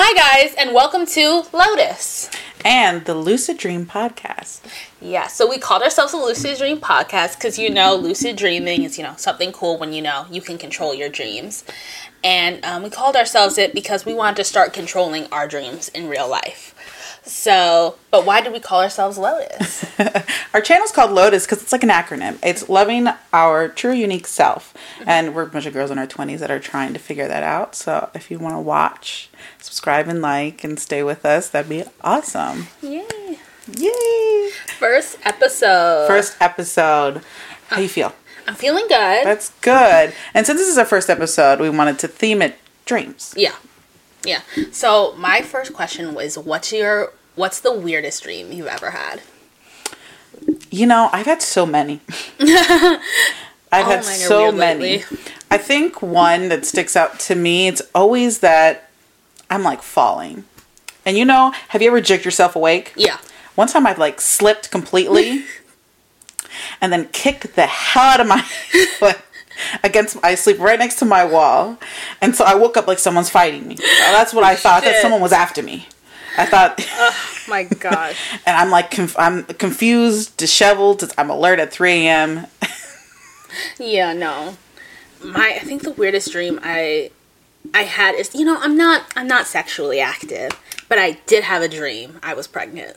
Hi, guys, and welcome to Lotus. And the Lucid Dream podcast. Yeah, so we called ourselves a Lucid Dream podcast because you know, lucid dreaming is, you know, something cool when you know you can control your dreams. And um, we called ourselves it because we wanted to start controlling our dreams in real life. So, but why do we call ourselves Lotus? Our channel's called Lotus because it's like an acronym. It's loving our true unique self. Mm-hmm. And we're a bunch of girls in our 20s that are trying to figure that out. So if you want to watch, subscribe and like and stay with us, that'd be awesome. Yay. Yay! First episode. First episode. How you feel? I'm feeling good. That's good. And since this is our first episode, we wanted to theme it dreams. Yeah. Yeah. So my first question was what's your what's the weirdest dream you've ever had? You know, I've had so many. I've All had so many. lately. I think one that sticks out to me, it's always that I'm like falling. And you know, have you ever jigged yourself awake? Yeah. One time I've like slipped completely and then kicked the hell out of my foot against my I sleep right next to my wall. And so I woke up like someone's fighting me. That's what I thought that someone was after me. I thought oh My gosh. and I'm like conf- I'm confused, disheveled. I'm alert at 3 a.m. yeah, no. My I think the weirdest dream I I had is you know, I'm not I'm not sexually active, but I did have a dream I was pregnant.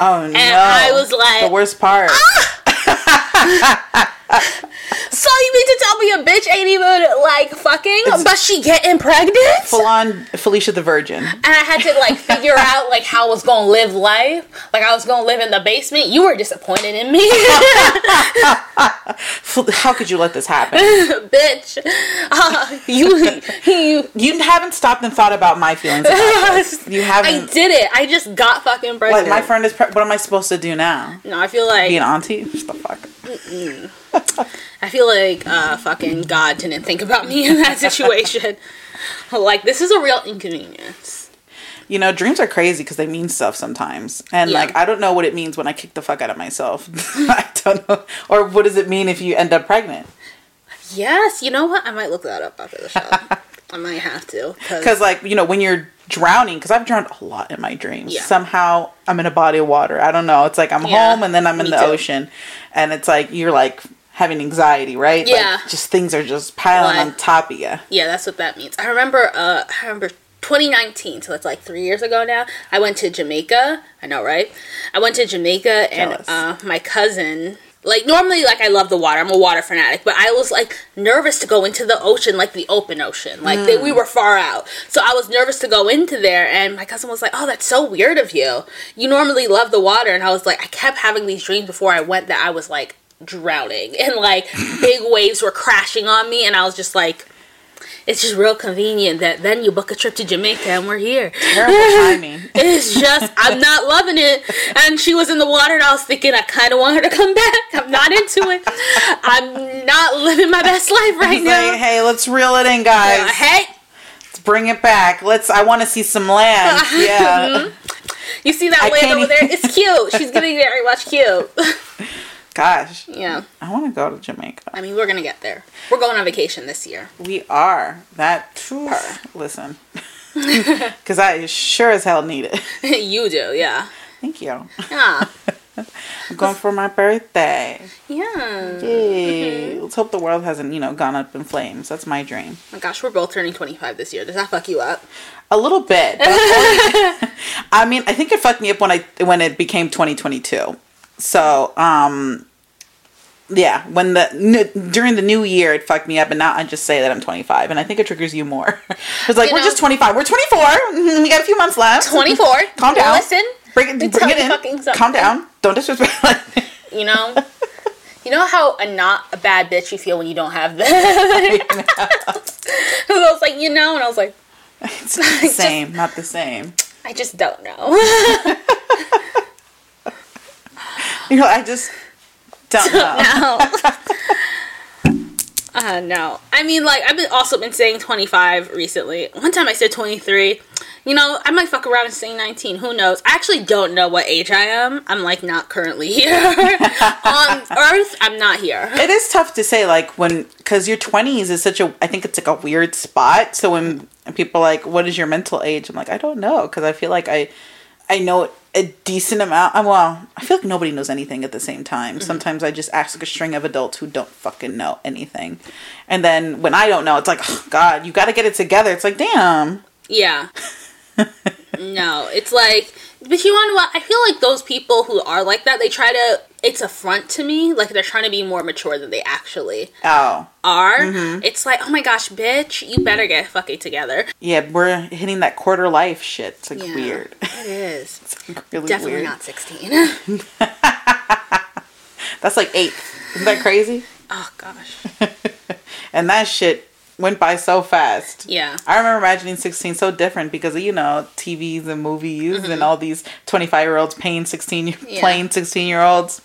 Oh no! I was like- the worst part. Ah! So you mean to tell me a bitch ain't even like fucking, but she getting pregnant? Full on Felicia the Virgin. and I had to like figure out like how I was gonna live life. Like I was gonna live in the basement. You were disappointed in me, How could you let this happen? bitch. Uh, you, you. You haven't stopped and thought about my feelings about. You haven't. I did it. I just got fucking pregnant. Like my friend is. Pre- what am I supposed to do now? no, I feel like Be an auntie? Just the fuck. I feel like uh, fucking God didn't think about me in that situation. like this is a real inconvenience. You know, dreams are crazy because they mean stuff sometimes, and Yeah. like I don't know what it means when I kick the fuck out of myself. I don't know. Or what does it mean if you end up pregnant? Yes, you know what? I might look that up after the show. I might have to Because like you know when you're drowning, because I've drowned a lot in my dreams. Yeah. Somehow I'm in a body of water. I don't know. It's like I'm Yeah, home and then I'm in the too. ocean, and it's like you're like having anxiety, right? Yeah. Like, just things are just piling on top of you. Yeah, that's what that means. I remember uh I remember 2019, so it's like 3 years ago now. I went to Jamaica. I know, right? I went to Jamaica and uh my cousin like normally like I love the water. I'm a water fanatic, but I was like nervous to go into the ocean, like the open ocean. Like they, we were far out. So I was nervous to go into there and my cousin was like, "Oh, that's so weird of you. You normally love the water." And I was like, I kept having these dreams before I went that I was like drowning and like big waves were crashing on me and I was just like it's just real convenient that then you book a trip to Jamaica and we're here. Terrible timing. It's just I'm not loving it. And she was in the water and I was thinking I kind of want her to come back. I'm not into it. I'm not living my best life right It's now. like, hey, let's reel it in, guys. Hey, Let's bring it back. Let's. I want to see some land. Uh-huh. Yeah. Mm-hmm. you see that I land over there? It's cute. She's getting very much cute. Gosh, yeah. I want to go to Jamaica. I mean, we're gonna get there. We're going on vacation this year. We are that. phew, listen, because I sure as hell need it. you do, yeah. Thank you. Yeah. I'm going for my birthday. Yeah. Yay. Mm-hmm. Let's hope the world hasn't, you know, gone up in flames. That's my dream. Oh my gosh, we're both turning 25 this year. Does that fuck you up? A little bit. I mean, I think it fucked me up when I when it became 2022. So, um yeah, when the n- during the new year it fucked me up and now I just say that I'm 25 and I think it triggers you more. It's like You we're know- just 25. We're 24. Mhm, We got a few months left. 24. Calm down. Listen. Bring it, bring it in. Calm down. Don't disrespect. You know? You know how a not a bad bitch you feel when you don't have that? I was like, you know, and I was like, it's not the same. Not the same. I just don't know. You know, I just don't know. no. Uh, no. I mean, like, I've been also been saying 25 recently. One time I said 23. You know, I might fuck around and say 19. Who knows? I actually don't know what age I am. I'm like not currently here on Earth. I'm not here. It is tough to say, like when because your twenties is such a. I think it's like a weird spot. So when people are like, "What is your mental age?" I'm like, I don't know because I feel like I, I know a decent amount. uh, Well, I feel like nobody knows anything at the same time. Mm-hmm. Sometimes I just ask a string of adults who don't fucking know anything, and then when I don't know, it's like, oh, God, you got to get it together. It's like, damn. Yeah. No, it's like, but you want to? what? I feel like those people who are like that, they try to. It's a front to me. Like they're trying to be more mature than they actually Oh, are. Mm-hmm. It's like, oh my gosh, bitch, you better get fucking together. yeah, we're hitting that quarter life shit. It's like Yeah, weird. It is. It's like really Definitely weird. not 16. That's like eight. Isn't that crazy? oh gosh. And that shit went by so fast. Yeah. I remember imagining 16 so different because of, you know, TVs and movies and all these 25 year olds paying 16, Mm-hmm. Yeah. playing 16 year olds.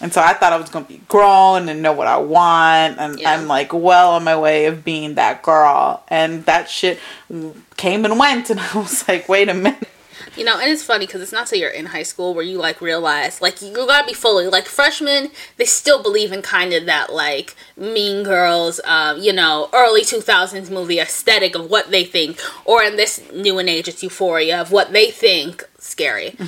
And so I thought I was going to be grown and know what I want. And Yeah. I'm like well on my way of being that girl. And that shit came and went. And I was like, wait a minute. You know, and it's funny because it's not till you're in high school where you like realize, like, you gotta be fully like freshmen. They still believe in kind of that like Mean Girls, um, you know, early two thousands movie aesthetic of what they think, or in this new and age, it's Euphoria of what they think scary.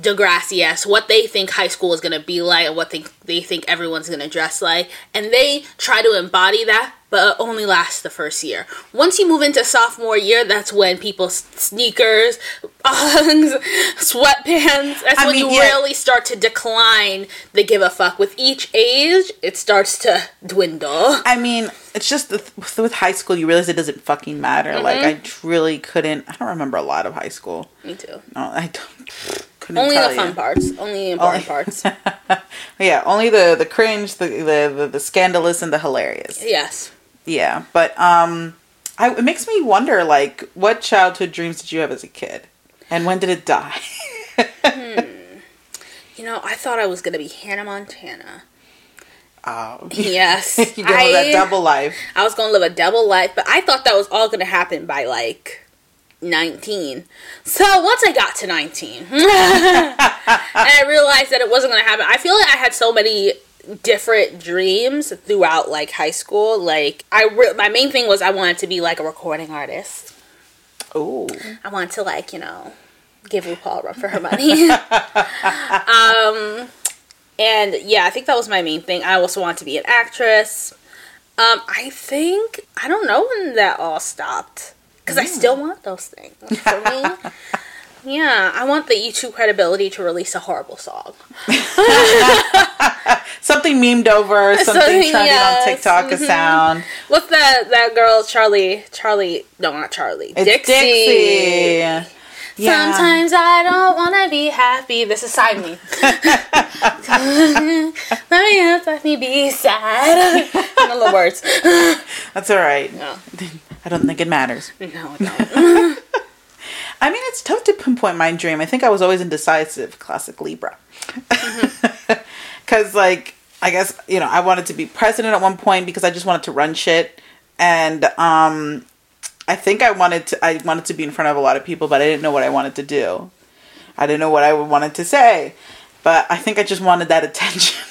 Degrassi esque, what they think high school is gonna be like, and what they they think everyone's gonna dress like, and they try to embody that, but it only lasts the first year. Once you move into sophomore year, that's when people sneakers, Uggs, sweatpants. That's I when mean, you yeah. really start to decline the give a fuck. With each age, it starts to dwindle. I mean, it's just with high school, you realize it doesn't fucking matter. Like, Mm-hmm. I really couldn't. I don't remember a lot of high school. Me too. No, I don't. Couldn't Only the fun you. parts. Only the important parts. Yeah, only the the cringe, the the the, the scandalous, and the hilarious. yes. Yeah, but um, I, it makes me wonder, like, what childhood dreams did you have as a kid, and when did it die? You know, I thought I was gonna be Hannah Montana. Oh, Yes. you gonna live that I- double life. I was gonna live a double life, but I thought that was all gonna happen by like 19. So once I got to 19, and I realized that it wasn't gonna happen, I feel like I had so many different dreams throughout like high school. Like I, re- my main thing was I wanted to be like a recording artist. Oh, I wanted to like you know give RuPaul a run for her money. um, and yeah, I think that was my main thing. I also wanted to be an actress. Um, I think I don't know when that all stopped because I still want those things for me. yeah, I want the YouTube credibility to release a horrible song. something memed over, something Something, trending yes, on TikTok, a mhm. sound. What's that that girl Charli Charli? No, not Charli. It's Dixie. Dixie. Yeah. Sometimes I don't want to be happy. This is sign me. let me let me be sad. Know the words. That's all right. No, I don't think it matters. no, don't. I mean, it's tough to pinpoint my dream. I think I was always indecisive, classic Libra. Because, like, I guess, you know, I wanted to be president at one point because I just wanted to run shit. And um, I think I wanted to, I wanted to be in front of a lot of people, but I didn't know what I wanted to do. I didn't know what I wanted to say. But I think I just wanted that attention.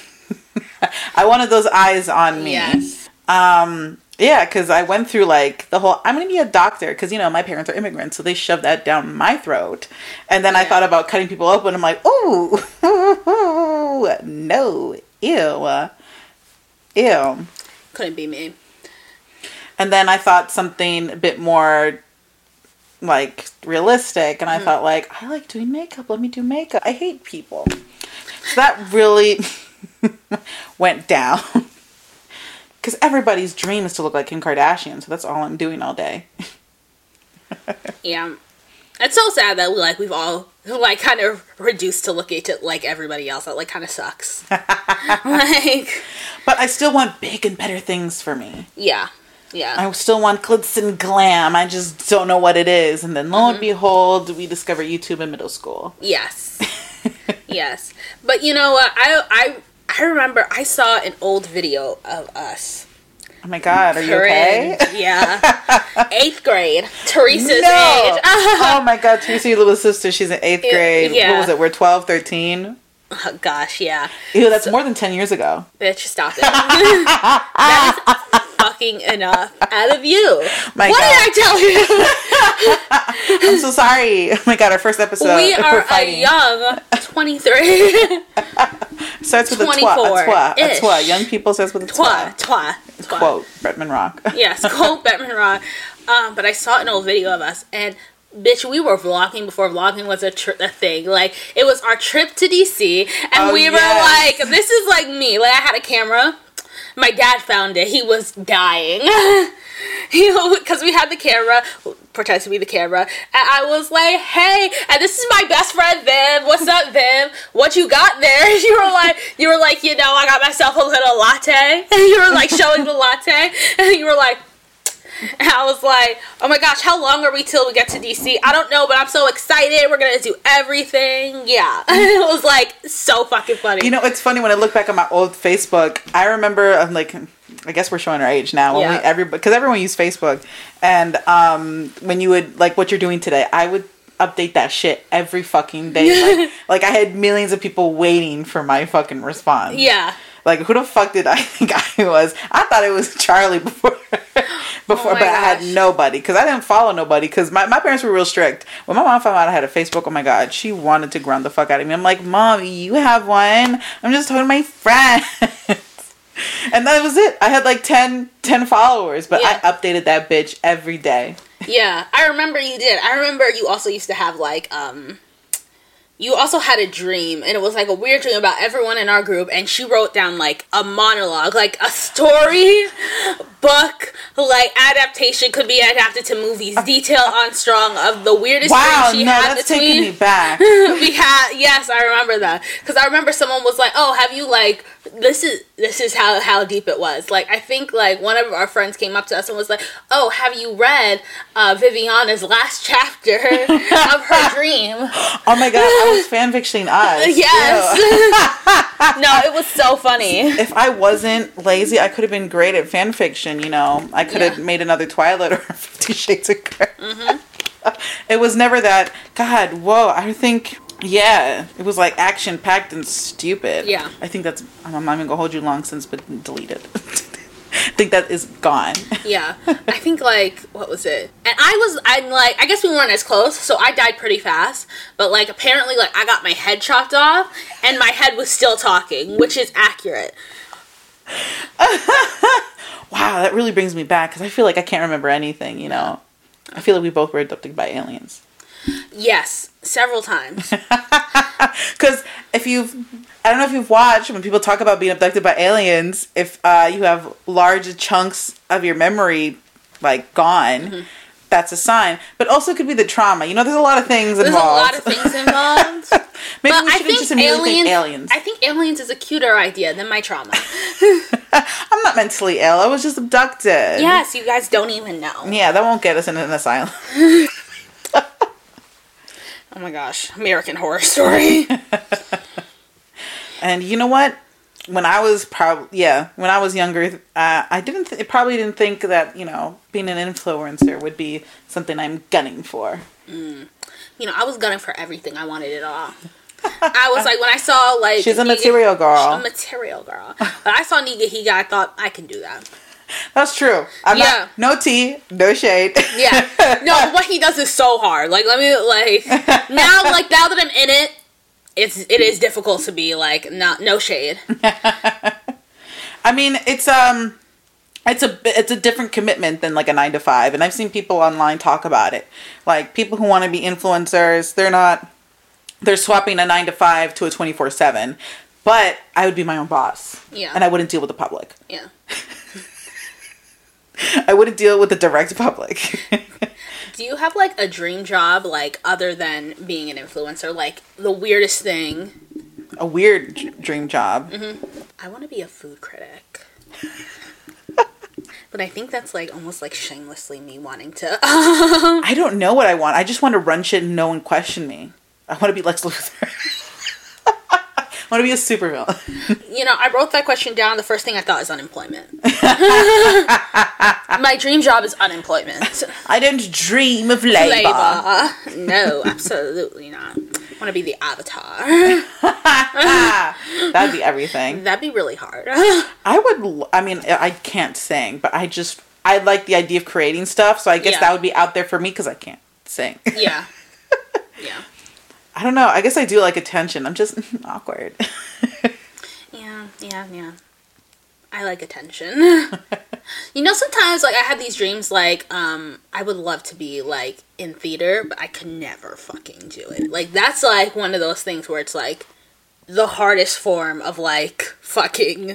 I wanted those eyes on me. yes. Um, yeah, because I went through like the whole I'm gonna be a doctor because you know my parents are immigrants, so they shoved that down my throat. And then I thought about cutting people open. I'm like, ooh, no, ew, ew. Couldn't be me. And then I thought something a bit more like realistic, and I mm. thought like I like doing makeup. Let me do makeup. I hate people. So that really went down. Because everybody's dream is to look like Kim Kardashian, so that's all I'm doing all day. Yeah. It's so sad that we like we've all like kind of reduced to looking to like everybody else. That like kind of sucks. like, But I still want big and better things for me. yeah, yeah. I still want glitz and glam. I just don't know what it is. And then lo and mm-hmm. behold, we discover YouTube in middle school. Yes. yes. But you know what? I I I remember I saw an old video of us. Oh my god, are you okay? Yeah. Eighth grade. Teresa's age. No. oh my god, Teresa, your little sister, she's in eighth grade. yeah. What was it? We're 12, 13? Oh, gosh, yeah. Ew, that's more than 10 years ago. Bitch, stop it. that is fucking enough out of you. My what God. did I tell you? I'm so sorry. Oh my god, our first episode. we we're a young 23. starts with a twa. 24 A twa. A twa. Young people starts with a Twa, twa. twa, twa. Quote, Bretman Rock. Yes, quote Bretman Rock. Um, but I saw an old video of us, and bitch, we were vlogging before vlogging was a, tr- a thing. Like, it was our trip to DC, and Oh, we were like, this is like me. Like, I had a camera. My dad found it. He was dying. Because we had the camera, pretends to be the camera, and I was like, "Hey, and this is my best friend Viv. What's up, Viv? What you got there?" You were like, "You were like, you know, I got myself a little latte." And you were like showing the latte, and you were like, and I was like, oh my gosh, how long are we till we get to DC? I don't know, but I'm so excited. We're gonna do everything. Yeah. it was like so fucking funny. You know, it's funny when I look back on my old Facebook. I remember, I'm like, I guess we're showing our age now. When Yeah. we, every because everyone used Facebook, and um, when you would like what you're doing today, I would update that shit every fucking day. like, like I had millions of people waiting for my fucking response. yeah. Like who the fuck did I think I was? I thought it was Charlie before, before, Oh but I had nobody because I didn't follow nobody because my, my parents were real strict. When my mom found out I had a Facebook, oh my god, she wanted to ground the fuck out of me. I'm like, mom, you have one. I'm just talking to my friends. and that was it. I had like 10, 10 followers, but Yeah. I updated that bitch every day. Yeah. I remember you did. I remember you also used to have like um you also had a dream and it was like a weird dream about everyone in our group and she wrote down like a monologue like a story book like adaptation could be adapted to movies detail on strong of the weirdest Wow, dream she no, had that's between taking me back. we had yes i remember that because i remember someone was like oh have you like this is this is how how deep it was like i think like one of our friends came up to us and was like oh have you read uh viviana's last chapter of her dream Oh my god, I was fanfictioning us. Yes no it was so funny if I wasn't lazy, I could have been great at fan fiction. You know, I could have Yeah. made another Twilight or Fifty Shades of Grey. Mm-hmm. it was never that. God, whoa! I think. Yeah, it was like action packed and stupid. Yeah. I think that's. I'm not even gonna hold you long since, but delete it. I think that is gone. yeah i think like what was it and i was i'm like i guess we weren't as close so i died pretty fast but like apparently like i got my head chopped off and my head was still talking which is accurate Wow, that really brings me back because I feel like I can't remember anything. You know, I feel like we both were abducted by aliens. Yes several times Because if you've, I don't know if you've watched when people talk about being abducted by aliens, if uh, you have large chunks of your memory like gone, Mm-hmm. that's a sign. But also it could be the trauma. You know, there's a lot of things there's involved. There's a lot of things involved Maybe but we should just immediately aliens, aliens. i think aliens is a cuter idea than my trauma I'm not mentally ill. I was just abducted. yes you guys don't even know Yeah, that won't get us in an asylum. Oh my gosh american horror story And you know what? When I was probably yeah, when I was younger, uh, I didn't th- probably didn't think that you know being an influencer would be something I'm gunning for. you know i was gunning for everything i wanted it all I was like when I saw like She's a Niga- material girl. a material girl. But I saw Nigahiga, I thought I can do that. That's true. I'm Yeah. not no tea, no shade. Yeah. No, what he does is so hard. Like let me like now like now that I'm in it, it's it is difficult to be like not no shade. I mean, it's um, it's a it's a different commitment than like a nine to five, and I've seen people online talk about it. Like people who want to be influencers, they're not. They're swapping a nine to five to a twenty four seven. But I would be my own boss. Yeah. And I wouldn't deal with the public. Yeah. I wouldn't deal with the direct public. Do you have like a dream job like other than being an influencer? Like the weirdest thing. a weird d- dream job. Mm-hmm. I want to be a food critic. but I think that's like almost like shamelessly me wanting to um I don't know what I want. I just want to run shit and no one question me. I want to be Lex Luthor. want to be a supervillain. You know, I wrote that question down. The first thing I thought is unemployment. My dream job is unemployment. I don't dream of labor. Labor. No, absolutely not. I want to be the avatar. That'd be everything. That'd be really hard. I would. I mean, I can't sing, but I just I like the idea of creating stuff. So I guess Yeah. that would be out there for me because I can't sing. yeah. Yeah. I don't know. I guess I do like attention. I'm just awkward. Yeah, yeah, yeah. I like attention. you know, sometimes like I have these dreams like um I would love to be like in theater, but I could never fucking do it. Like that's like one of those things where it's like the hardest form of like fucking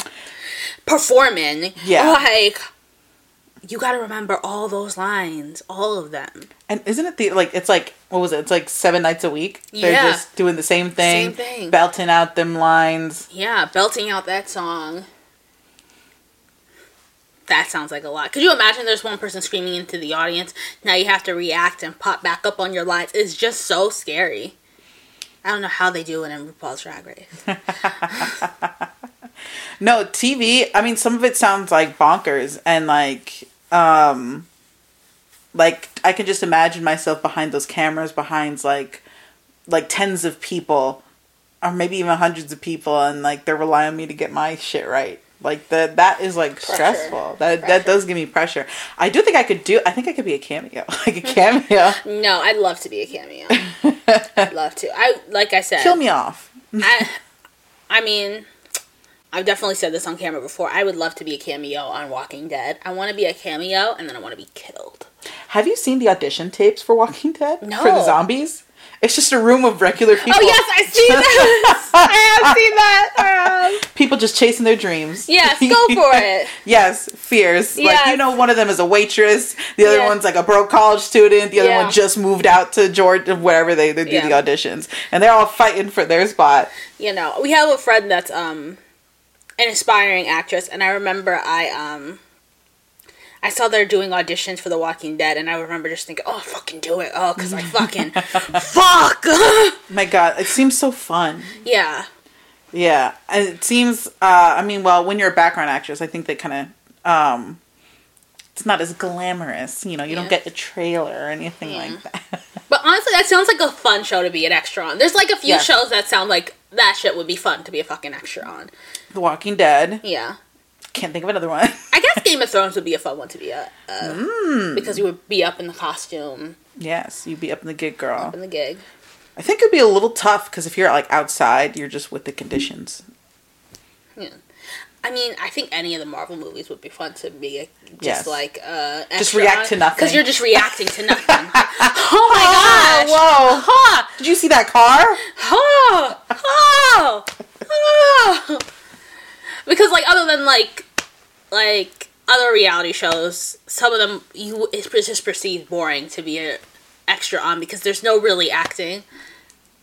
performing. Yeah. Like you got to remember all those lines, all of them. And isn't it the like it's like what was it? It's like seven nights a week. They're Yeah. just doing the same thing, Same thing. belting out them lines. Yeah, belting out that song. That sounds like a lot. Could you imagine there's one person screaming into the audience? Now you have to react and pop back up on your lines. It's just so scary. I don't know how they do it in RuPaul's Drag Race. No TV. I mean, some of it sounds like bonkers, and like, um, like I can just imagine myself behind those cameras, behind like, like tens of people, or maybe even hundreds of people, and like they're relying on me to get my shit right. Like that, that is like stressful. That that does give me pressure. I do think I could do. I think I could be a cameo, like a cameo. No, I'd love to be a cameo. I'd love to. I like I said. Kill me off. I, I mean, I've definitely said this on camera before. I would love to be a cameo on Walking Dead. I want to be a cameo, and then I want to be killed. Have you seen the audition tapes for Walking Dead? For the zombies? It's just a room of regular people. Oh yes, I see that. I have seen that. Um, People just chasing their dreams. Yes, go for it. yes, fears. Like you know, one of them is a waitress. The other Yeah. one's like a broke college student. The other Yeah. one just moved out to Georgia, wherever they, they do Yeah. the auditions, and they're all fighting for their spot. you know, we have a friend that's um an aspiring actress, and I remember I um I saw they're doing auditions for The Walking Dead, and I remember just thinking, oh, fucking do it, oh, because I fucking fuck, My God, it seems so fun. yeah, Yeah, and it seems. Uh, I mean, well, when you're a background actress, I think they kind of. Um, it's not as glamorous, you know. You don't get the trailer or anything Yeah. like that. But honestly, that sounds like a fun show to be an extra on. There's like a few Yeah. shows that sound like that shit would be fun to be a fucking extra on. the Walking Dead. Yeah. Can't think of another one. I guess Game of Thrones would be a fun one to be a, uh, Mm. because you would be up in the costume, yes, you'd be up in the gig, girl. up in the gig. I think it'd be a little tough because if you're like outside, you're just with the conditions. Yeah. I mean, I think any of the Marvel movies would be fun to be just Yes. like uh, Just react to nothing. because you're just reacting to nothing. oh my gosh! whoa! Ha! Did you see that car? Oh! Oh! Oh! Because like other than like like other reality shows, some of them you it's just perceived boring to be a extra on because there's no really acting.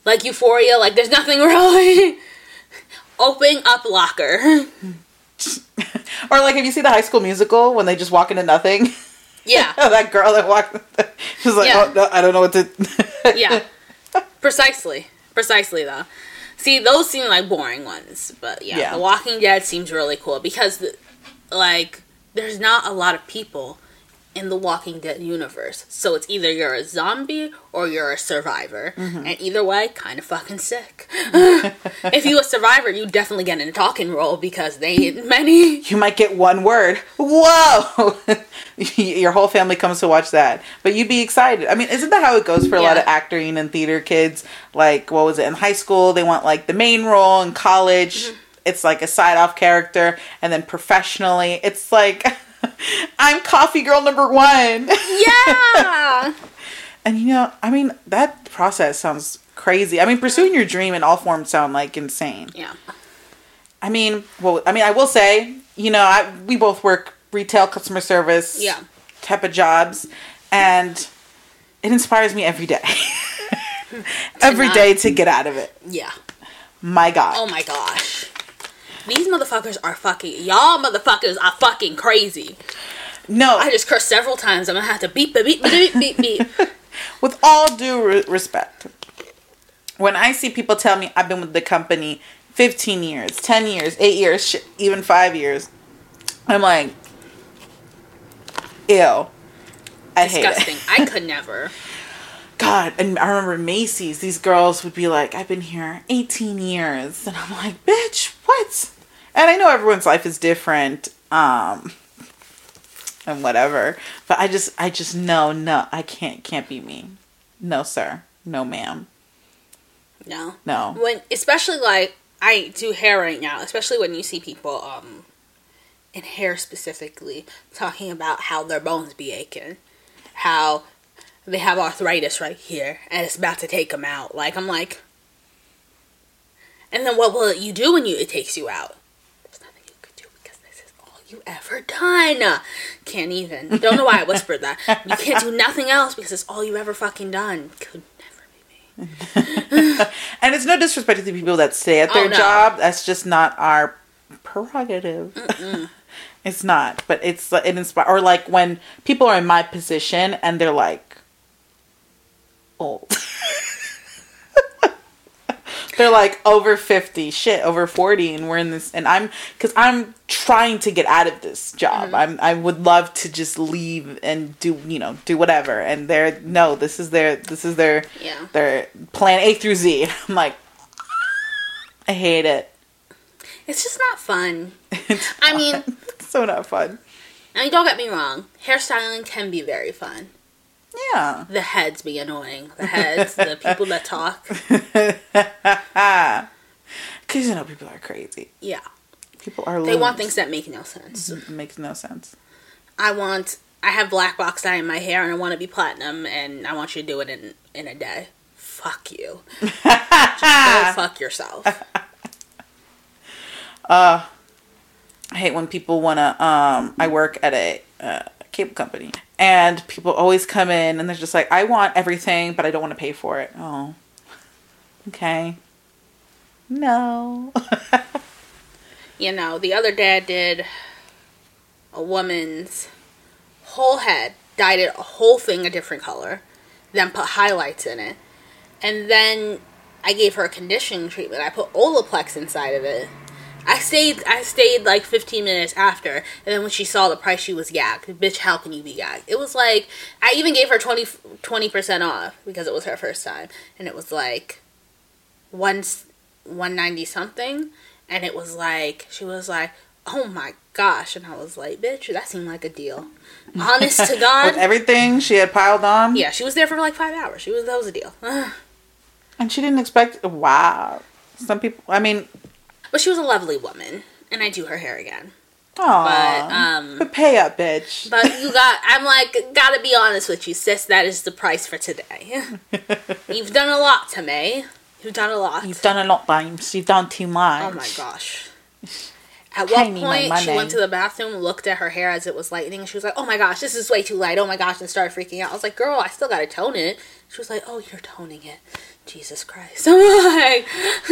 Like Euphoria, like there's nothing really. Opening up locker. Or like, have you seen the High School Musical when they just walk into nothing? Yeah. that girl that walked, she's like, Yeah. oh, no, I don't know what to. yeah. Precisely. Precisely though. See, those seem like boring ones, but yeah, Yeah. The Walking Dead seems really cool because like there's not a lot of people in the Walking Dead universe. So it's either you're a zombie or you're a survivor. Mm-hmm. And either way, kind of fucking sick. if you a survivor, you definitely get in a talking role because they ain't many. you might get one word. Whoa! Your whole family comes to watch that, but you'd be excited. I mean, isn't that how it goes for a lot of acting and theater kids? Like, what was it in high school? They want like the main role. In college, Mm-hmm. it's like a side off character, and then professionally, it's like. I'm coffee girl number one. Yeah. And you know, I mean, that process sounds crazy. I mean, pursuing your dream in all forms sound like insane. yeah. I mean, well, I mean, I will say, you know, I, we both work retail customer service Yeah. type of jobs, and it inspires me every day. every not- day to get out of it. Yeah. My God. Oh my gosh. These motherfuckers are fucking. Y'all motherfuckers are fucking crazy. no, I just cursed several times. I'm gonna have to beep, beep, beep, beep, beep, beep. with all due re- respect, when I see people tell me I've been with the company 15 years, 10 years, 8 years, shit, even 5 years. I'm like, ew. I Disgusting. hate it. I could never. God, and I remember Macy's, these girls would be like, I've been here 18 years. And I'm like, bitch, what? And I know everyone's life is different, um, and whatever. But I just, I just know, no, I can't, can't be me. No, sir. No, ma'am. No. No. When especially like I do hair right now, especially when you see people um in hair specifically talking about how their bones be aching, how they have arthritis right here and it's about to take them out. Like I'm like, and then what will you do when you it takes you out? There's nothing you could do because this is all you ever done. Can't even. Don't know why I whispered that. You can't do nothing else because it's all you ever fucking done. Could never be me. And it's no disrespect to the people that stay at oh, their Oh, no. job. That's just not our prerogative. it's not. But it's uh, it inspire or like when people are in my position and they're like old. they're like over 50 shit over 40 and we're in this and i'm because i'm trying to get out of this job mm-hmm. i'm i would love to just leave and do you know do whatever and they're no this is their this is their Yeah. their plan a through z i'm like i hate it It's just not fun. I mean, it's so not fun I mean, don't get me wrong. Hairstyling can be very fun. Yeah The heads be annoying. The heads, the people that talk. because you know people are crazy Yeah. people are They want things that make no sense. it makes no sense I want, I have black box dye in my hair and I want to be platinum and I want you to do it in, in a day. Fuck you. Just go fuck yourself. Uh, I hate when people want to. Um, I work at a uh, cable company, and people always come in and they're just like, "I want everything, but I don't want to pay for it." Oh, okay. No. You know, the other dad did a woman's whole head, dyed it a whole thing a different color, then put highlights in it. And then I gave her a conditioning treatment. I put Olaplex inside of it. I stayed I stayed like 15 minutes after, and then when she saw the price, she was gagged. Bitch, how can you be gagged? It was like I even gave her 20 percent off because it was her first time, and it was like one 190 something, and it was like she was like, "Oh my gosh," and I was like, "Bitch, that seemed like a deal." Honest to God, With God, everything she had piled on, yeah, she was there for like five hours. She was that was a deal. and she didn't expect. Wow. Some people. I mean, But she was a lovely woman, and I do her hair again. oh, But um, but pay up, bitch. but you got. I'm like, gotta be honest with you, sis. That is the price for today. You've done a lot to me. You've done a lot. You've done a lot, Bimes. You've done too much. Oh my gosh. At one point, she went to the bathroom, looked at her hair as it was lightening, and she was like, "Oh my gosh, this is way too light. Oh my gosh!" and started freaking out. I was like, "Girl, I still gotta tone it." She was like, "Oh, you're toning it." Jesus Christ! I'm like,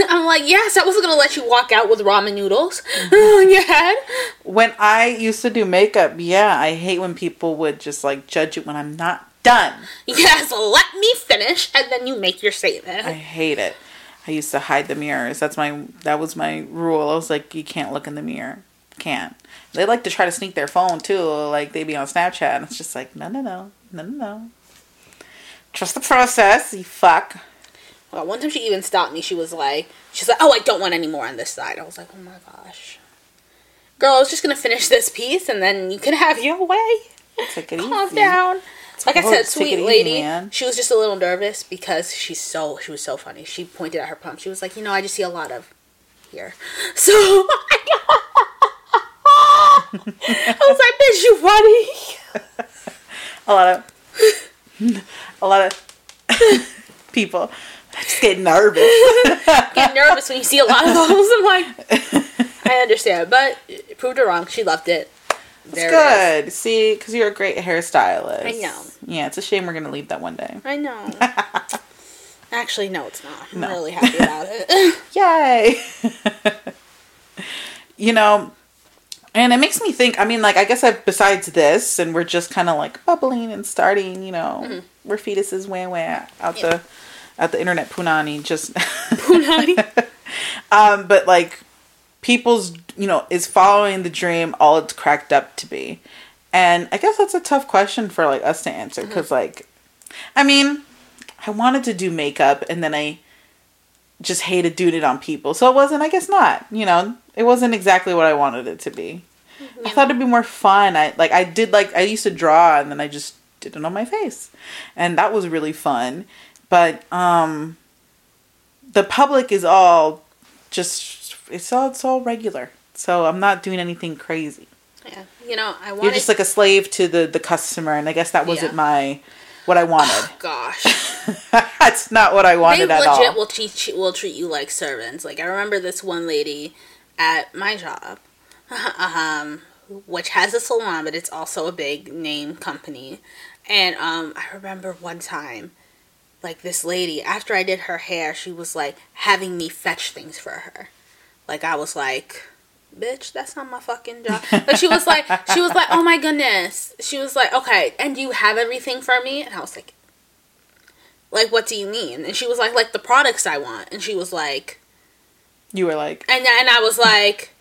I'm like, yes, I wasn't gonna let you walk out with ramen noodles on your head. When I used to do makeup, yeah, I hate when people would just like judge it when I'm not done. Yes, let me finish, and then you make your statement. I hate it. I used to hide the mirrors. That's my that was my rule. I was like, you can't look in the mirror. Can't. They like to try to sneak their phone too. Like they be on Snapchat. And it's just like, no, no, no, no, no, no. Trust the process. You fuck. Well, one time she even stopped me. She was like, she's like, oh, I don't want any more on this side. I was like, oh my gosh. Girl, I was just going to finish this piece and then you can have your way. Take it Calm easy. down. Like I said, sweet easy, lady. She was just a little nervous because she's so, she was so funny. She pointed at her pump. She was like, you know, I just see a lot of here. So, I was like, bitch, you funny. A lot of a lot of people just get nervous. Get nervous when you see a lot of those. I'm like, I understand. But it proved her wrong. She loved it. There it is. Good. See, because you're a great hairstylist. I know. Yeah, it's a shame we're gonna leave that one day. I know. Actually, no, it's not. I'm No. really happy about it. Yay! you know, and it makes me think. I mean, like, I guess I've besides this, and we're just kind of like bubbling and starting. You know, we're fetuses, wah wah out Mm-hmm. Yeah. the out the internet punani. Just Punani. Um, but like people's, you know, is following the dream all it's cracked up to be. And I guess that's a tough question for like us to answer because like I mean, I wanted to do makeup and then I just hated doing it on people. So it wasn't I guess not, you know, it wasn't exactly what I wanted it to be. I thought it'd be more fun. I like I did like I used to draw and then I just did it on my face. And that was really fun. But um the public is all just it's all it's all regular. So I'm not doing anything crazy. Yeah, you know, I want You're just like a slave to the the customer and I guess that wasn't Yeah. my what I wanted. gosh. That's not what I they wanted at legit all. will treat you, will treat you like servants. Like I remember this one lady at my job, um, which has a salon, but it's also a big name company. And um, I remember one time, like this lady, after I did her hair, she was like having me fetch things for her. Like I was like, bitch, that's not my fucking job. But she was like, she was like, oh my goodness. She was like, okay, and do you have everything for me? And I was like, like what do you mean? And she was like, like the products I want. And she was like, You were like and and I was like,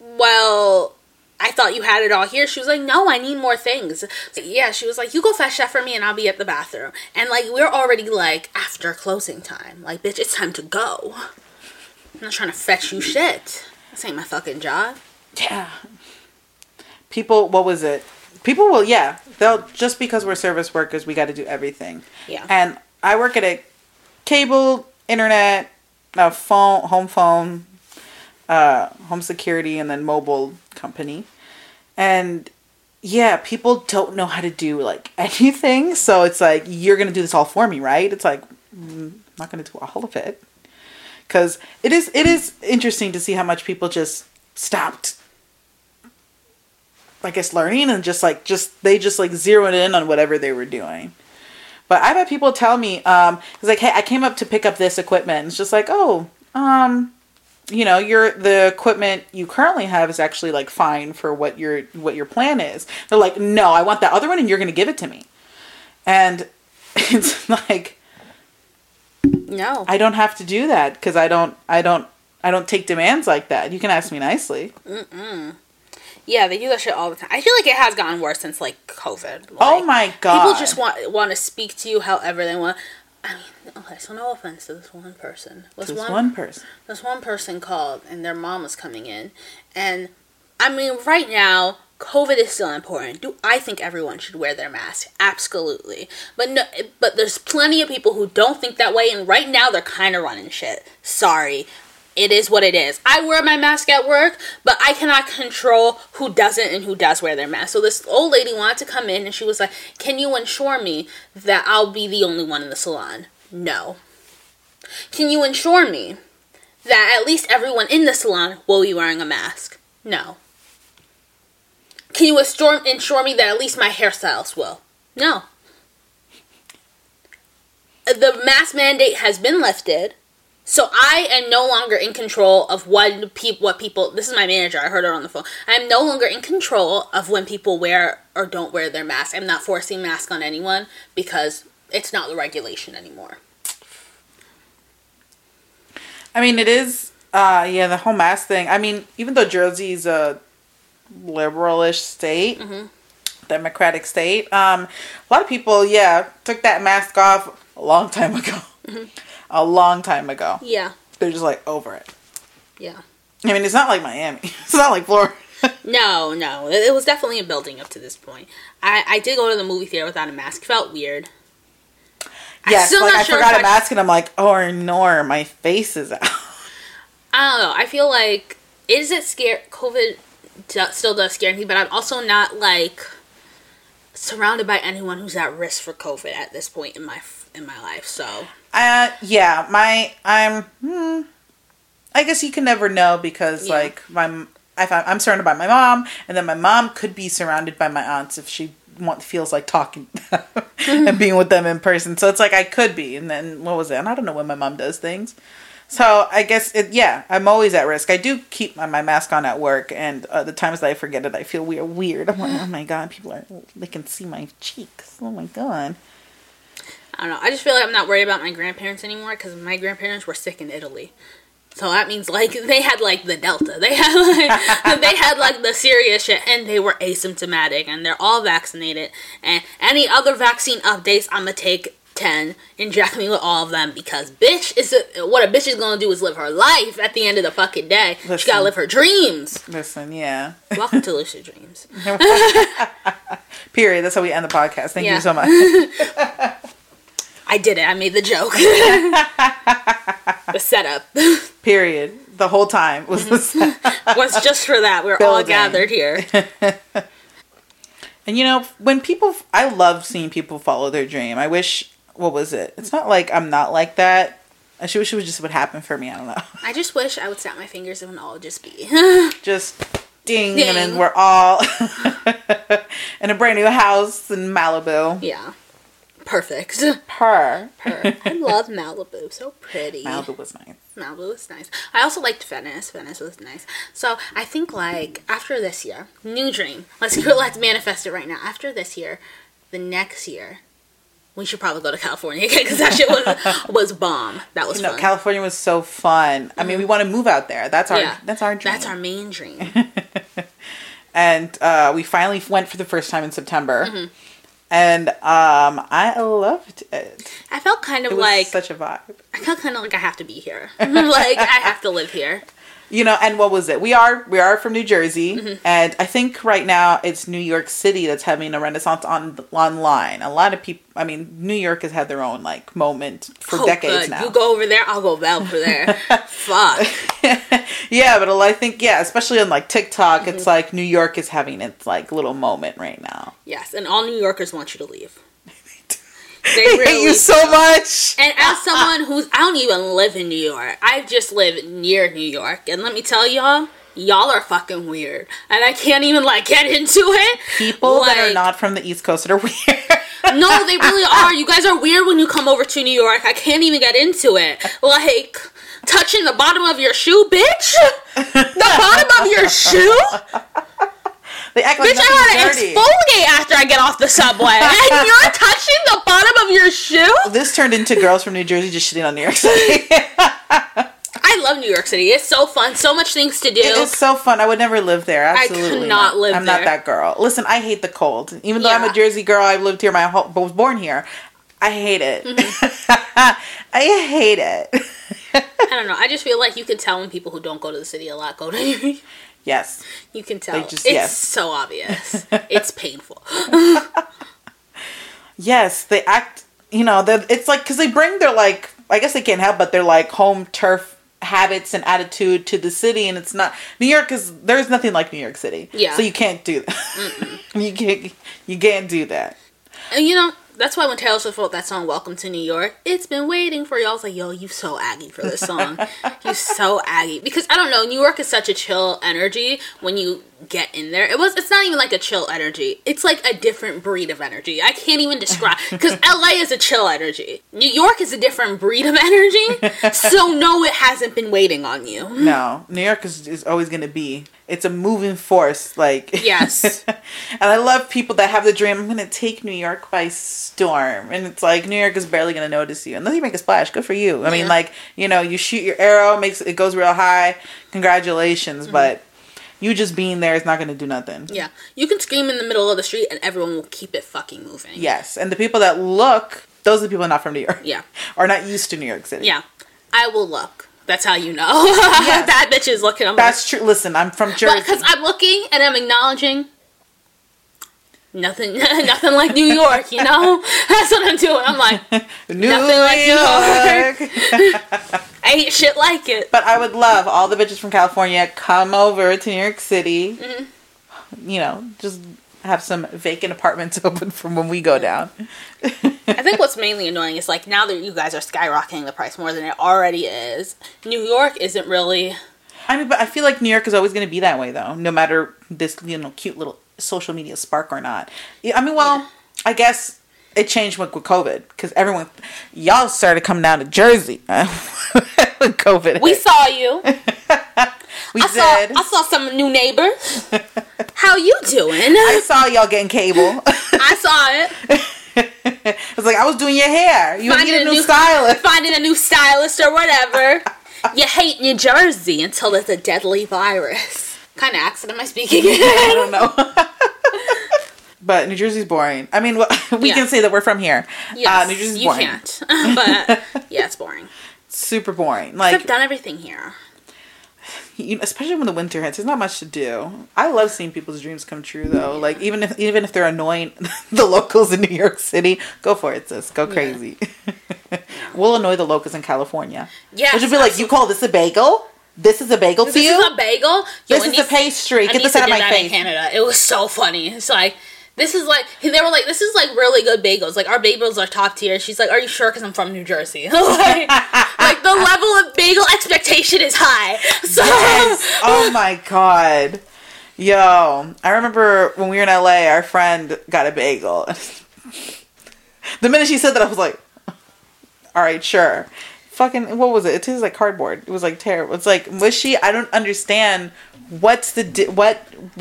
well. I thought you had it all here. She was like, "No, I need more things." Yeah, she was like, "You go fetch that for me, and I'll be at the bathroom." And like, we're already like after closing time. Like, bitch, it's time to go. I'm not trying to fetch you shit. This ain't my fucking job. Yeah. People, what was it? People will, yeah. They'll just because we're service workers, we got to do everything. Yeah. And I work at a cable, internet, a phone, home phone, uh, home security, and then mobile company. And yeah, people don't know how to do like anything. So it's like you're gonna do this all for me, right? It's like mm, I'm not gonna do all of it because it is it is interesting to see how much people just stopped I guess learning and just like just they just like zeroed in on whatever they were doing. But I've had people tell me, um, it's like, hey, I came up to pick up this equipment. It's just like, oh, um, you know, your the equipment you currently have is actually like fine for what your what your plan is. They're like, no, I want that other one, and you're gonna give it to me. And it's like No. I don't have to do that because I don't I don't I don't take demands like that. You can ask me nicely. Yeah, they do that shit all the time. I feel like it has gotten worse since like COVID. Oh like, oh my god! People just want want to speak to you however they want. I mean, okay, so no offense to this one person. Just one, one person. this one person called and their mom was coming in, and I mean, right now. COVID is still important. Do I think everyone should wear their mask? Absolutely. But no, but there's plenty of people who don't think that way and right now they're kind of running shit. Sorry. It is what it is. I wear my mask at work, but I cannot control who doesn't and who does wear their mask. So this old lady wanted to come in and she was like, "Can you ensure me that I'll be the only one in the salon?" No. Can you ensure me that at least everyone in the salon will be wearing a mask? No. Can you assure, ensure me that at least my hairstylist will? No. The mask mandate has been lifted, so I am no longer in control of what people. What people? This is my manager. I heard her on the phone. I am no longer in control of when people wear or don't wear their mask. I'm not forcing mask on anyone because it's not the regulation anymore. I mean, it is. Uh, yeah, the whole mask thing. I mean, even though Jersey's a liberalish state, democratic state, um, a lot of people, yeah, took that mask off a long time ago. A long time ago. Yeah. They're just like over it. Yeah. I mean, it's not like Miami. It's not like Florida. No, no. It, was definitely a building up to this point. I, I did go to the movie theater without a mask. Felt weird. Yes, still like not I sure forgot a mask, and I'm like, oh no, my face is out. I don't know. I feel like is it scare COVID still does scare me, but I'm also not like surrounded by anyone who's at risk for COVID at this point in my in my life. So Uh, yeah, my I'm. Hmm, I guess you can never know because Yeah. like my I'm, I'm surrounded by my mom, and then my mom could be surrounded by my aunts if she want, feels like talking and being with them in person. So it's like I could be, and then what was it? And I don't know when my mom does things. So I guess it, yeah, I'm always at risk. I do keep my, my mask on at work, and uh, the times that I forget it, I feel weird. Weird. I'm like, oh my god, people are they can see my cheeks. Oh my god. I don't know. I just feel like I'm not worried about my grandparents anymore because my grandparents were sick in Italy. So that means like they had like the Delta, they had like they had like the serious shit, and they were asymptomatic, and they're all vaccinated. And any other vaccine updates, I'm gonna take 10 inject me with all of them because bitch is a, what a bitch is gonna do is live her life at the end of the fucking day she gotta live her dreams Listen, yeah. welcome to lucid dreams Period. That's how we end the podcast. Thank Yeah. you so much. I did it i made the joke the setup Period. The whole time was the same. was just for that we're all gathered here And you know, when people, I love seeing people follow their dream. I wish, what was it? It's not like I'm not like that. I should wish it was just would happen for me. I don't know. i just wish i would snap my fingers and all just be Just ding, Ding. and then we're all in a brand new house in Malibu. yeah perfect Per. Per. i love malibu so pretty Malibu was nice. Malibu was nice. I also liked Venice. Venice was nice. So I think like after this year, new dream. Let's let's manifest it right now. After this year, the next year, we should probably go to California again because that shit was was bomb. That was know, fun. California was so fun. I mean, we want to move out there. That's our yeah, that's our dream. That's our main dream. and uh, we finally went for the first time in September. Mm-hmm. And um, I loved it. I felt kind of It was like such a vibe. I felt kind of like I have to be here. like I have to live here. You know, and what was it? We are we are from New Jersey, Mm-hmm. and I think right now it's New York City that's having a renaissance on online. A lot of people, I mean, New York has had their own like moment for Oh, decades good. now. You go over there, I'll go over there. Fuck. yeah, but I think yeah, especially on like TikTok, it's Mm-hmm. like New York is having its like little moment right now. Yes, and all New Yorkers want you to leave. They hate you so do. much. And as someone who's, I don't even live in New York. I just live near New York. And let me tell y'all, y'all are fucking weird. And I can't even, like, get into it. People that are not from the East Coast are weird. No, they really are. You guys are weird when you come over to New York. I can't even get into it. Like, touching the bottom of your shoe, bitch? The bottom of your shoe? They act like Bitch, I gotta dirty. exfoliate after I get off the subway. And you're touching the bottom of your shoe? This turned into girls from New Jersey just shitting on New York City. I love New York City. It's so fun. So much things to do. It is so fun. I would never live there. Absolutely, could not live I'm there. not that girl. Listen, I hate the cold. Even though I'm a Jersey girl, I've lived here my whole, was born here. I hate it. Mm-hmm. I hate it. I don't know. I just feel like you can tell when people who don't go to the city a lot go to. Yes, You can tell. just- it's yes. so obvious. it's painful. yes, they act. You know, they're- it's like because they bring their like. I guess they can't help but their like home turf habits and attitude to the city, and it's not New York. Is there's nothing like New York City. Yeah. so you can't do that. you can't. You can't do that. And you know, that's why when Taylor Swift wrote that song "Welcome to New York," it's been waiting for you. I was like, "Yo, you so aggy for this song. you so aggy." Because I don't know, New York is such a chill energy when you get in there. It was. It's not even like a chill energy. It's like a different breed of energy. I can't even describe because LA is a chill energy. New York is a different breed of energy. so no, it hasn't been waiting on you. No, New York is, is always going to be. It's a moving force. Like Yes. and I love people that have the dream. I'm going to take New York by storm, and it's like New York is barely going to notice you unless you make a splash. Good for you. I mean, like you know, you shoot your arrow, makes it goes real high. Congratulations, Mm-hmm. but you just being there is not going to do nothing. Yeah, you can scream in the middle of the street and everyone will keep it fucking moving. Yes, and the people that look, those are the people not from New York. Yeah. are not used to New York City. Yeah, I will look. That's how you know that bitch is looking. I'm That's true. Listen, I'm from Jersey. because I'm looking and I'm acknowledging. Nothing, nothing like New York, you know. That's what I'm doing. I'm like, New nothing like New York. ain't shit like it. But I would love all the bitches from California come over to New York City. Mm-hmm. You know, just have some vacant apartments open from when we go down. I think what's mainly annoying is like now that you guys are skyrocketing the price more than it already is. New York isn't really. I mean, but I feel like New York is always going to be that way, though. No matter this, you know, cute little social media spark or not. Yeah, I mean, well, I guess it changed with, with COVID because everyone, y'all started coming down to Jersey when COVID. We hit. saw you. we I saw. did. I saw some new neighbors. How you doing? I saw y'all getting cable. I saw it. I was like I was doing your hair. You Finding need a a new new- stylist. Finding a new stylist or whatever. you hate New Jersey until it's a deadly virus. Kind of accent am I speaking I don't know. but New Jersey's boring. I mean, we Yeah. can say that we're from here. Yes, uh, New Jersey's boring. you can't. but yeah, it's boring. Super boring. Like I've done everything here. You, especially when the winter hits, there's not much to do. I love seeing people's dreams come true, though. Like, even if even if they're annoying the locals in New York City, go for it, sis. Go crazy. we'll annoy the locals in California. Yes, Which would be like, you call this a bagel? This is a bagel to you. This is a bagel. Yo, This is a pastry. Get this out of my that in face. Canada. It was so funny. It's like this is like they were like this is like really good bagels. Like our bagels are top tier. She's like, "Are you sure?" Because I'm from New Jersey. like, like the level of bagel expectation is high. So Yes. Oh my god. Yo, I remember when we were in LA, our friend got a bagel. the minute she said that, I was like, all right, sure. Fucking, what was it? It tastes like cardboard. It was like terrible. It's like mushy. I don't understand. What's the, di- what,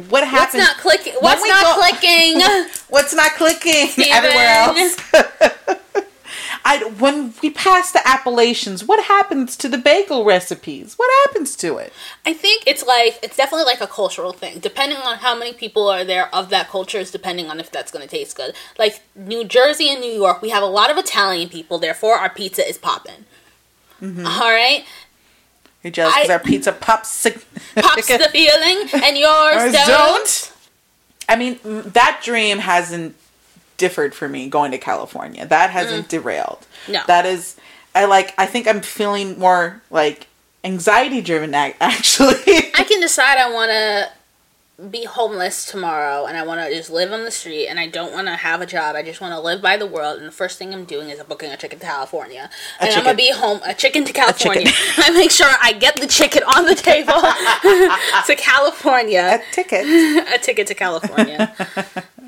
what happens what's not clicking? What's not go- clicking? What's not clicking Steven. everywhere else? I, when we pass the Appalachians, what happens to the bagel recipes? What happens to it? I think it's like it's definitely like a cultural thing. Depending on how many people are there of that culture is depending on if that's going to taste good. Like New Jersey and New York, we have a lot of Italian people. Therefore, our pizza is popping. Mm-hmm. All right, You're jealous because our pizza pops. pops the feeling, and yours Ours don't. don't. I mean, that dream hasn't differed for me going to California. That hasn't derailed. Mm. No. That is, I like, I think I'm feeling more like anxiety driven actually. I can decide I want to be homeless tomorrow and I want to just live on the street and I don't want to have a job. I just want to live by the world. And the first thing I'm doing is I'm booking a ticket to California. and I'm chicken. going to be home, a chicken to California. chicken. I make sure I get the chicken on the table to California. a ticket. a ticket to California.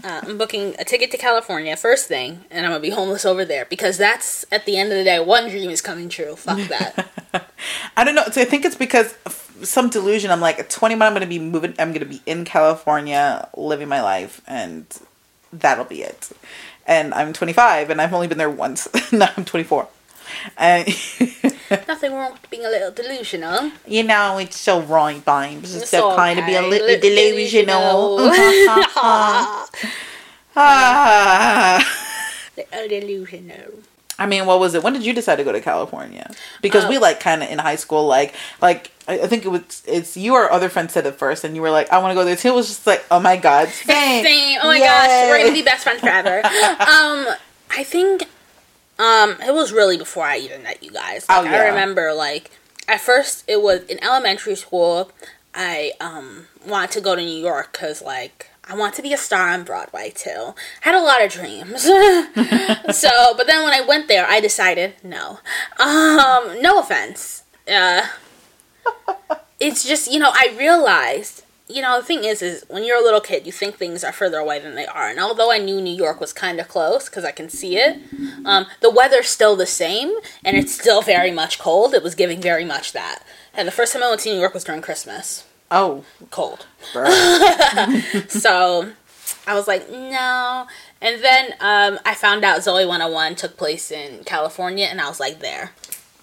Uh, I'm booking a ticket to California first thing, and I'm gonna be homeless over there because that's at the end of the day, one dream is coming true. Fuck that. I don't know. So I think it's because some delusion. I'm like, at 21, I'm to be moving. I'm to be in California, living my life, and that'll be it. And I'm 25, and I've only been there once. no, I'm 24. And Nothing wrong with being a little delusional. you know, it's so right, babes. It's, It's so kind of be a little little delusional. delusional. Ah. little delusional. I mean, what was it? When did you decide to go to California? Because Oh. we like kind of in high school, like like I think it was it's you or other friend said it first, and you were like, I want to go there too. It was just like, oh my god, same, Same. Oh my gosh, we're gonna be best friends forever. um, I think um it was really before I even met you guys. Like, Oh, yeah. I remember like at first it was in elementary school. I um wanted to go to New York because like I want to be a star on Broadway too. I Had a lot of dreams. so, but then when I went there, I decided no. Um, no offense. Uh, it's just you know I realized you know the thing is is when you're a little kid you think things are further away than they are. And although i knew new york was kind of close because i can see it um, the weather's still the same and it's still very much cold. It was giving very much that. And the first time i went to new york was during christmas. Oh, cold. So i was like no. And then um, i found out Zoey 101 took place in california and i was like there.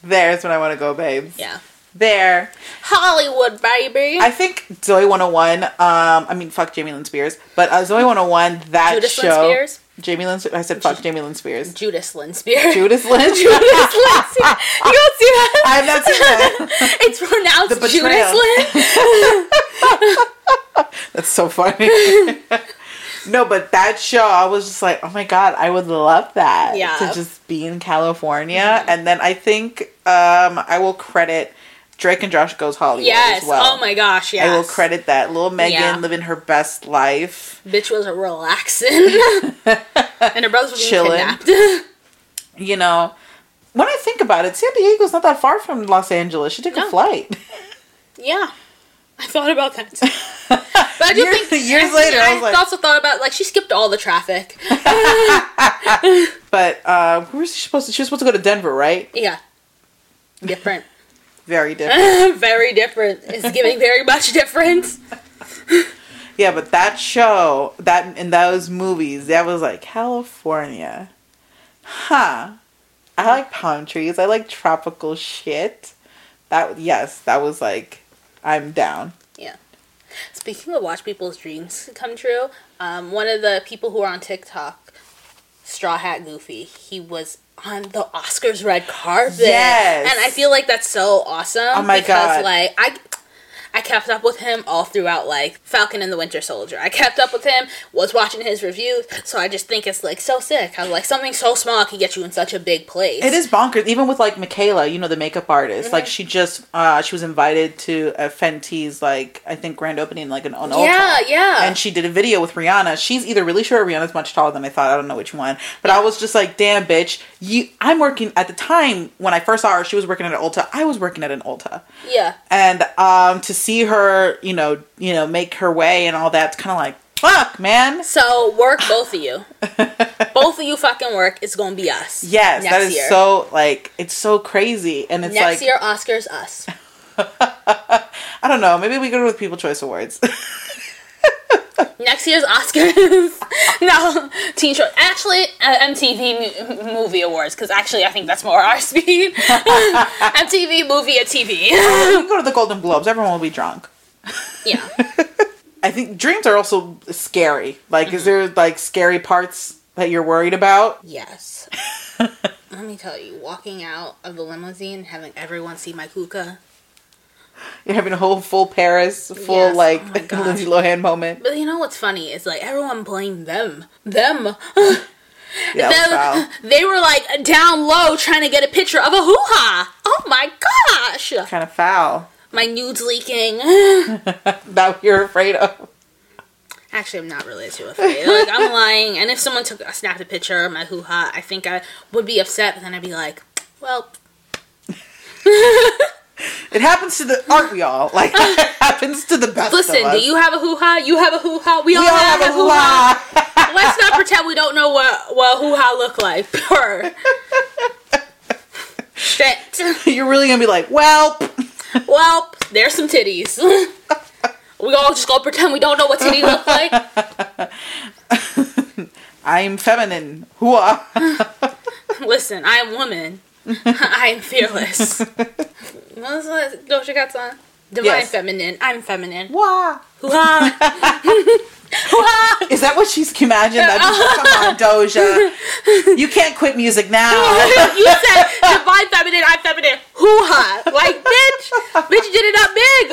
There's when I want to go, babes. yeah There. hollywood baby I think Zoey 101. Um, I mean, fuck Jamie Lynn Spears, but uh, Zoey 101. That Judas Lynn show. Spears? Jamie Lynn. I said fuck Jamie Lynn Spears. judas lynn spears Judas Lynn. Judas Lynn Spears. You don't see that? I have not seen that. It's pronounced Judas Lynn. That's so funny. no, but that show, I was just like, oh my god, I would love that. Yeah. To just be in California, and then I think um, I will credit Drake and Josh Goes Hollywood Yes. as well. Oh my gosh. Yes. I will credit that. Little Megan Yeah. living her best life. Bitch was relaxing, and her brothers were Chilling. kidnapped. You know, when I think about it, San Diego's not that far from Los Angeles. She took a flight. yeah, I thought about that. But I do Years- think years later, I was like- also thought about like she skipped all the traffic. But uh, where was she supposed to? She was supposed to go to Denver, right? yeah, different. Very different. very different. It's giving very much different. Yeah, but that show, that in those movies, that was like California. Huh. I like palm trees. I like tropical shit. that yes, that was like I'm down. Yeah. Speaking of watch people's dreams come true, um, one of the people who are on TikTok, Straw Hat Goofy, he was on the Oscars red carpet. Yes. And I feel like that's so awesome. Oh my because, God. like I I kept up with him all throughout like Falcon and the Winter Soldier. I kept up with him, was watching his reviews, so I just think it's like so sick how like something so small can get you in such a big place. It is bonkers. Even with like Mikayla, you know, the makeup artist. Mm-hmm. Like she just uh she was invited to a Fenty's like I think grand opening like an Ulta. Yeah, yeah. And she did a video with Rihanna. She's either really short or Rihanna's much taller than I thought. I don't know which one. But I was just like, damn bitch, you I'm working at the time when I first saw her, she was working at an Ulta. I was working at an Ulta. yeah. And um to see her, you know, you know, make her way and all that, it's kinda like, fuck, man. So work both of you. both of you fucking work. It's gonna be us. Yes, next that is year. so like it's so crazy. And it's like Next like year, Oscars us. I don't know. Maybe we go to the People Choice Awards. Next year's Oscars. no, Teen Choice. Actually, uh, MTV Movie Awards, because actually I think that's more our speed. MTV Movie at TV. we go to the Golden Globes. Everyone will be drunk. yeah. I think dreams are also scary. Like, is there like scary parts that you're worried about? Yes. Let me tell you, walking out of the limousine, having everyone see my hookah. You're having a whole full Paris, full Yes. like Oh. Lindsay Lohan moment. But you know what's funny? Is like everyone blamed them. Them. Yeah, wow. They were like down low trying to get a picture of a hoo ha. Oh my gosh. kind of foul. My nudes leaking. That you're afraid of. Actually, I'm not really too afraid. Like, I'm lying. And if someone took a snapped a picture of my hoo ha, I think I would be upset. But then I'd be like, well, It happens to the aren't we all? Like it happens to the best listen, of us. do you have a hoo ha? You have a hoo ha? We, all we all have, have a hoo ha. hoo-ha. Let's not pretend we don't know what, what hoo ha look like. Shit. You're really gonna be like, well, Well, there's some titties. we all just go pretend we don't know what titties look like. I'm feminine. Hooah. Listen, I am woman. I am fearless. What was that Doja Cat song? Divine Yes. feminine. I'm feminine. Wah. Hoo-ha. Is that what she's imagined? That come on, Doja. You can't quit music now. you said divine feminine, I'm feminine. Hoo-ha. Like, bitch. Bitch did it up big.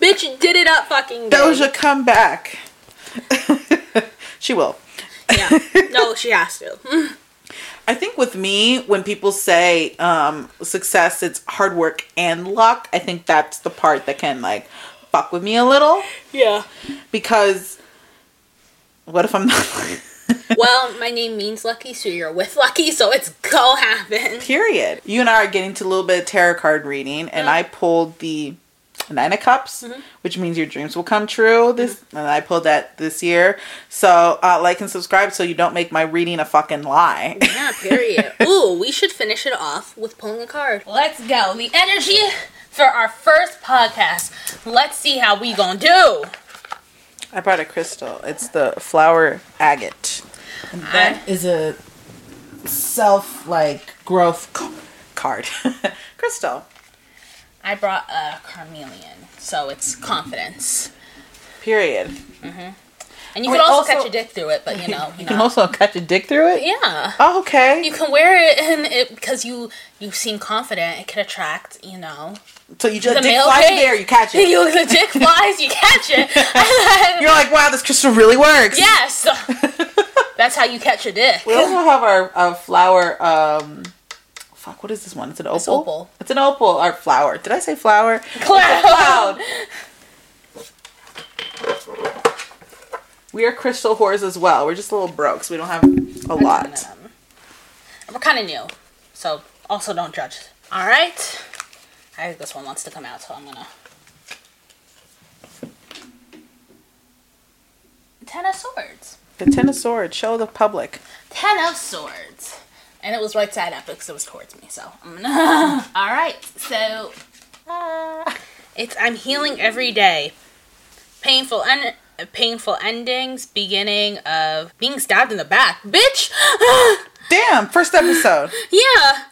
Bitch did it up fucking big. Doja, come back. she will. Yeah. No, she has to. I think with me, when people say um, success, it's hard work and luck. I think that's the part that can like fuck with me a little Yeah. because what if I'm not? Well, my name means lucky, so you're with lucky, so it's go happen. Period. You and I are getting to a little bit of tarot card reading, and I pulled the Nine of Cups, which means your dreams will come true. This, and I pulled that this year. So, uh, like and subscribe so you don't make my reading a fucking lie. Yeah, period. Ooh, we should finish it off with pulling a card. Let's go. The energy for our first podcast. Let's see how we gonna do. I brought a crystal. It's the flower agate. And that is a self like growth card. crystal. I brought a carnelian, so it's confidence. Period. And you Wait, can also, also- catch a dick through it, but you know, you, You can also catch a dick through it. yeah. Oh, okay. You can wear it and it because you you seem confident. It can attract, you know. so you just The dick flies gaze. there, you catch it. You the dick flies, you catch it. You're like, wow, this crystal really works. yes. That's how you catch a dick. We also have our uh, flower. Um, fuck, what is this one? It's an opal. It's opal. It's an opal. Our flower. Did I say flower? Cloud. Cloud. We are crystal whores as well. We're just a little broke, so we don't have a lot. Um, we're kind of new, so also don't judge. All right. I think this one wants to come out, so I'm gonna. Ten of Swords. The Ten of Swords. Show the public. Ten of Swords. And it was right side up because it was towards me, so I'm gonna. All right, so it's I'm healing every day. Painful and painful endings, beginning of being stabbed in the back, bitch. Damn, first episode. yeah,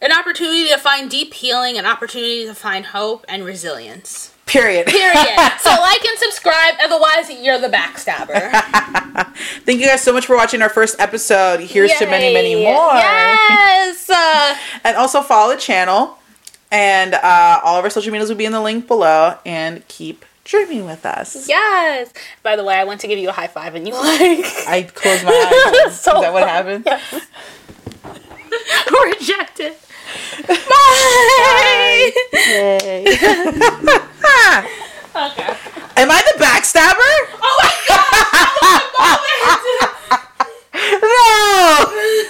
an opportunity to find deep healing an opportunity to find hope and resilience. Period. Period. so like and subscribe, otherwise you're the backstabber. Thank you guys so much for watching our first episode. Here's Yay. to many, many more. Yes. Uh, and also follow the channel. And uh, all of our social medias will be in the link below. And keep dreaming with us. Yes. By the way, I want to give you a high five and you like. I closed my eyes. so Is that what happened? Yes. Rejected. Bye. Bye. okay. Am I the backstabber? Oh. whoa